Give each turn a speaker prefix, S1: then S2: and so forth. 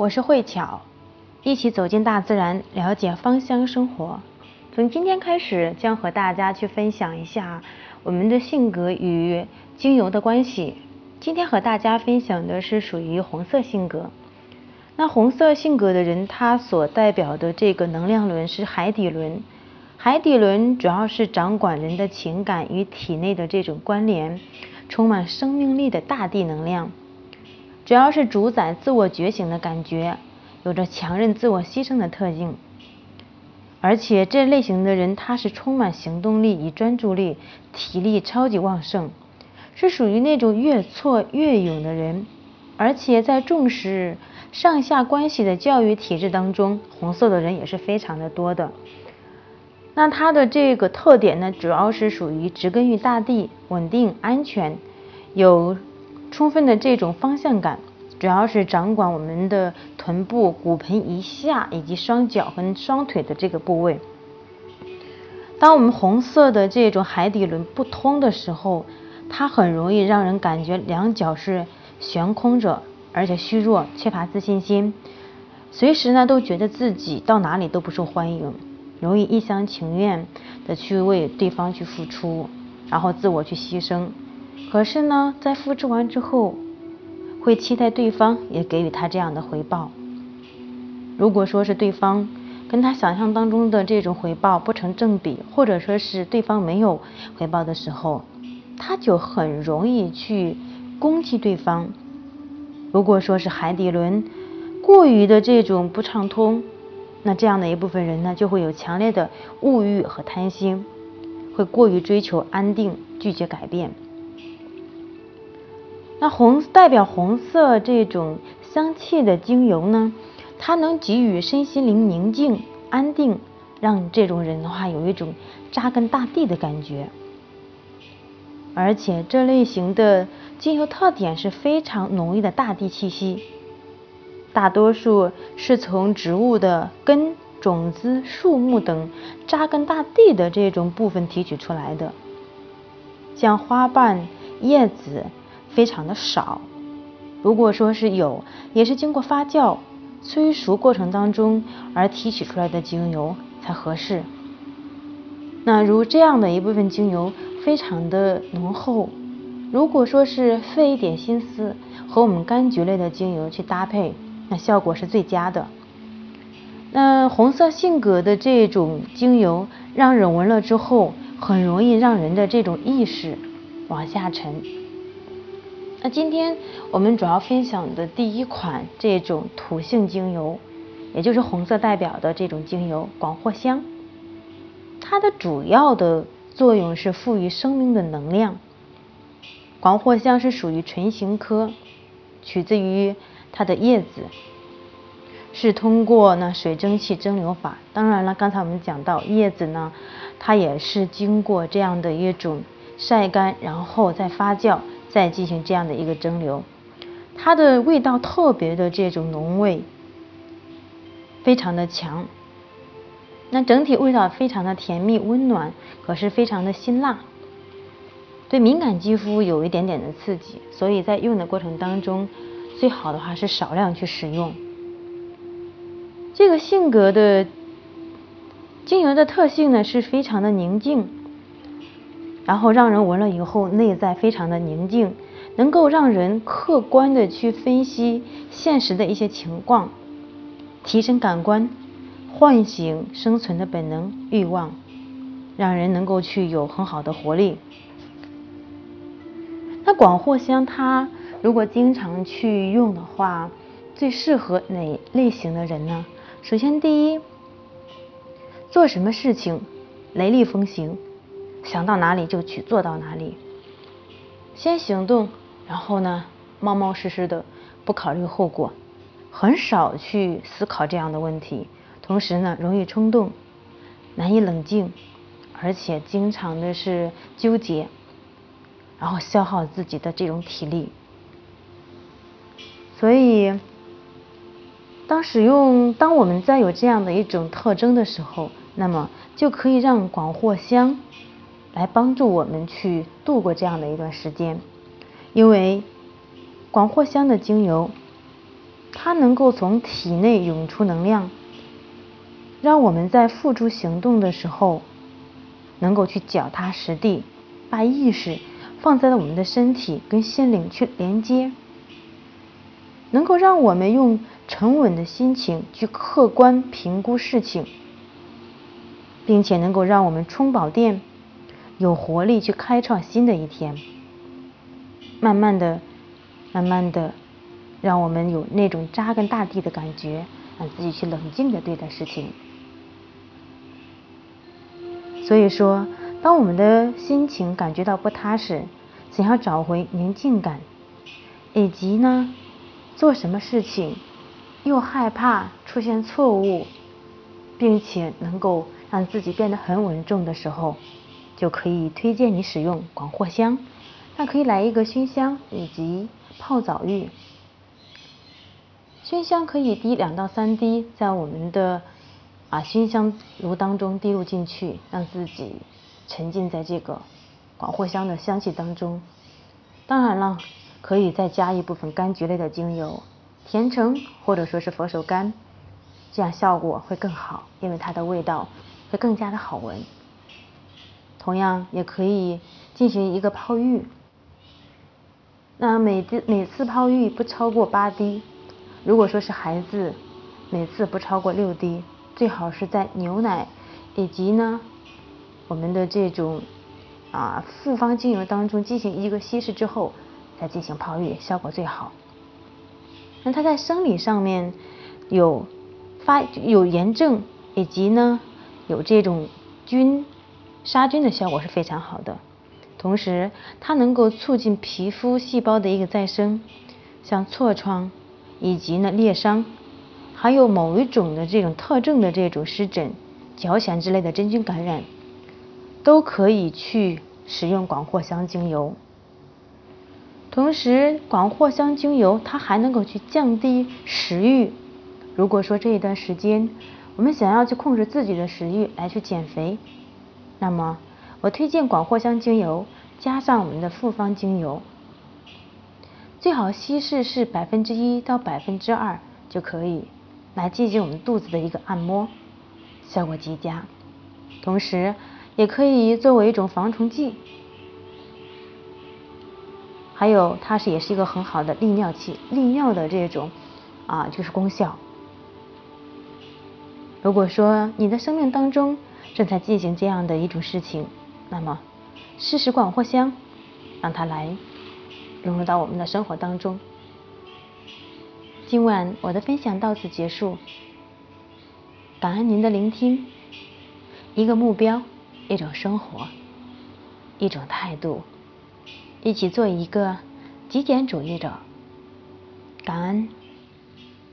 S1: 我是慧巧，一起走进大自然，了解芳香生活。从今天开始，将和大家去分享一下我们的性格与精油的关系。今天和大家分享的是属于红色性格。那红色性格的人，他所代表的这个能量轮是海底轮。海底轮主要是掌管人的情感与体内的这种关联，充满生命力的大地能量，主要是主宰自我觉醒的感觉，有着强韧自我牺牲的特性。而且这类型的人，他是充满行动力与专注力，体力超级旺盛，是属于那种越挫越勇的人。而且在重视上下关系的教育体制当中，红色的人也是非常的多的。那他的这个特点呢，主要是属于植根于大地、稳定、安全，有充分的这种方向感，主要是掌管我们的臀部、骨盆以下以及双脚和双腿的这个部位。当我们红色的这种海底轮不通的时候，它很容易让人感觉两脚是悬空着，而且虚弱、缺乏自信心，随时呢都觉得自己到哪里都不受欢迎。容易一厢情愿的去为对方去付出，然后自我去牺牲。可是呢，在付出完之后，会期待对方也给予他这样的回报。如果说是对方跟他想象当中的这种回报不成正比，或者说是对方没有回报的时候，他就很容易去攻击对方。如果说是海底轮过于的这种不畅通。那这样的一部分人呢，就会有强烈的物欲和贪心，会过于追求安定，拒绝改变。那红代表红色这种香气的精油呢，它能给予身心灵宁静、安定，让这种人的话有一种扎根大地的感觉。而且这类型的精油特点是非常浓郁的大地气息。大多数是从植物的根、种子、树木等扎根大地的这种部分提取出来的，像花瓣、叶子非常的少。如果说是有，也是经过发酵、催熟过程当中而提取出来的精油才合适。那如这样的一部分精油非常的浓厚，如果说是费一点心思和我们柑橘类的精油去搭配。那效果是最佳的。那红色性格的这种精油，让人闻了之后，很容易让人的这种意识往下沉。那今天我们主要分享的第一款这种土性精油，也就是红色代表的这种精油广藿香，它的主要的作用是赋予生命的能量。广藿香是属于唇形科，取自于。它的叶子是通过呢水蒸气蒸馏法，当然了，刚才我们讲到叶子呢，它也是经过这样的一种晒干，然后再发酵，再进行这样的一个蒸馏，它的味道特别的这种浓味，非常的强，那整体味道非常的甜蜜温暖，可是非常的辛辣，对敏感肌肤有一点点的刺激，所以在用的过程当中。最好的话是少量去使用。这个性格的精油的特性呢，是非常的宁静，然后让人闻了以后内在非常的宁静，能够让人客观的去分析现实的一些情况，提升感官，唤醒生存的本能欲望，让人能够去有很好的活力。那广藿香它。如果经常去用的话，最适合哪类型的人呢？首先，第一，做什么事情雷厉风行，想到哪里就去做到哪里，先行动，然后呢，冒冒失失的，不考虑后果，很少去思考这样的问题。同时呢，容易冲动，难以冷静，而且经常的是纠结，然后消耗自己的这种体力。所以，当使用，当我们在有这样的一种特征的时候，那么就可以让广藿香来帮助我们去度过这样的一段时间。因为广藿香的精油，它能够从体内涌出能量，让我们在付诸行动的时候，能够去脚踏实地，把意识放在了我们的身体跟心灵去连接，能够让我们用沉稳的心情去客观评估事情，并且能够让我们充饱电，有活力去开创新的一天。慢慢的，慢慢的。让我们有那种扎根大地的感觉，让自己去冷静的对待事情。所以说，当我们的心情感觉到不踏实，想要找回宁静感，以及呢，做什么事情又害怕出现错误，并且能够让自己变得很稳重的时候，就可以推荐你使用广藿香。那可以来一个熏香以及泡澡浴。熏香可以滴两到三滴在我们的啊熏香炉当中滴入进去，让自己沉浸在这个广藿香的香气当中。当然了，可以再加一部分柑橘类的精油，甜橙或者说是佛手柑，这样效果会更好，因为它的味道会更加的好闻。同样也可以进行一个泡浴，那每次每次泡浴不超过八滴。如果说是孩子，每次不超过六滴，最好是在牛奶以及呢我们的这种啊复方精油当中进行一个稀释之后，再进行泡浴，效果最好。那它在生理上面有发有炎症以及呢有这种菌杀菌的效果是非常好的，同时它能够促进皮肤细胞的一个再生，像痤疮。以及呢裂伤，还有某一种的这种特征的这种湿疹、脚癣之类的真菌感染，都可以去使用广藿香精油。同时，广藿香精油它还能够去降低食欲。如果说这一段时间我们想要去控制自己的食欲来去减肥，那么我推荐广藿香精油加上我们的复方精油。最好稀释是百分之一到百分之二就可以，来进行我们肚子的一个按摩，效果极佳。同时，也可以作为一种防虫剂，还有它是也是一个很好的利尿器，利尿的这种啊就是功效。如果说你的生命当中正在进行这样的一种事情，那么试试广藿香，让它来。融入到我们的生活当中。今晚我的分享到此结束，感恩您的聆听。一个目标，一种生活，一种态度，一起做一个极简主义者。感恩。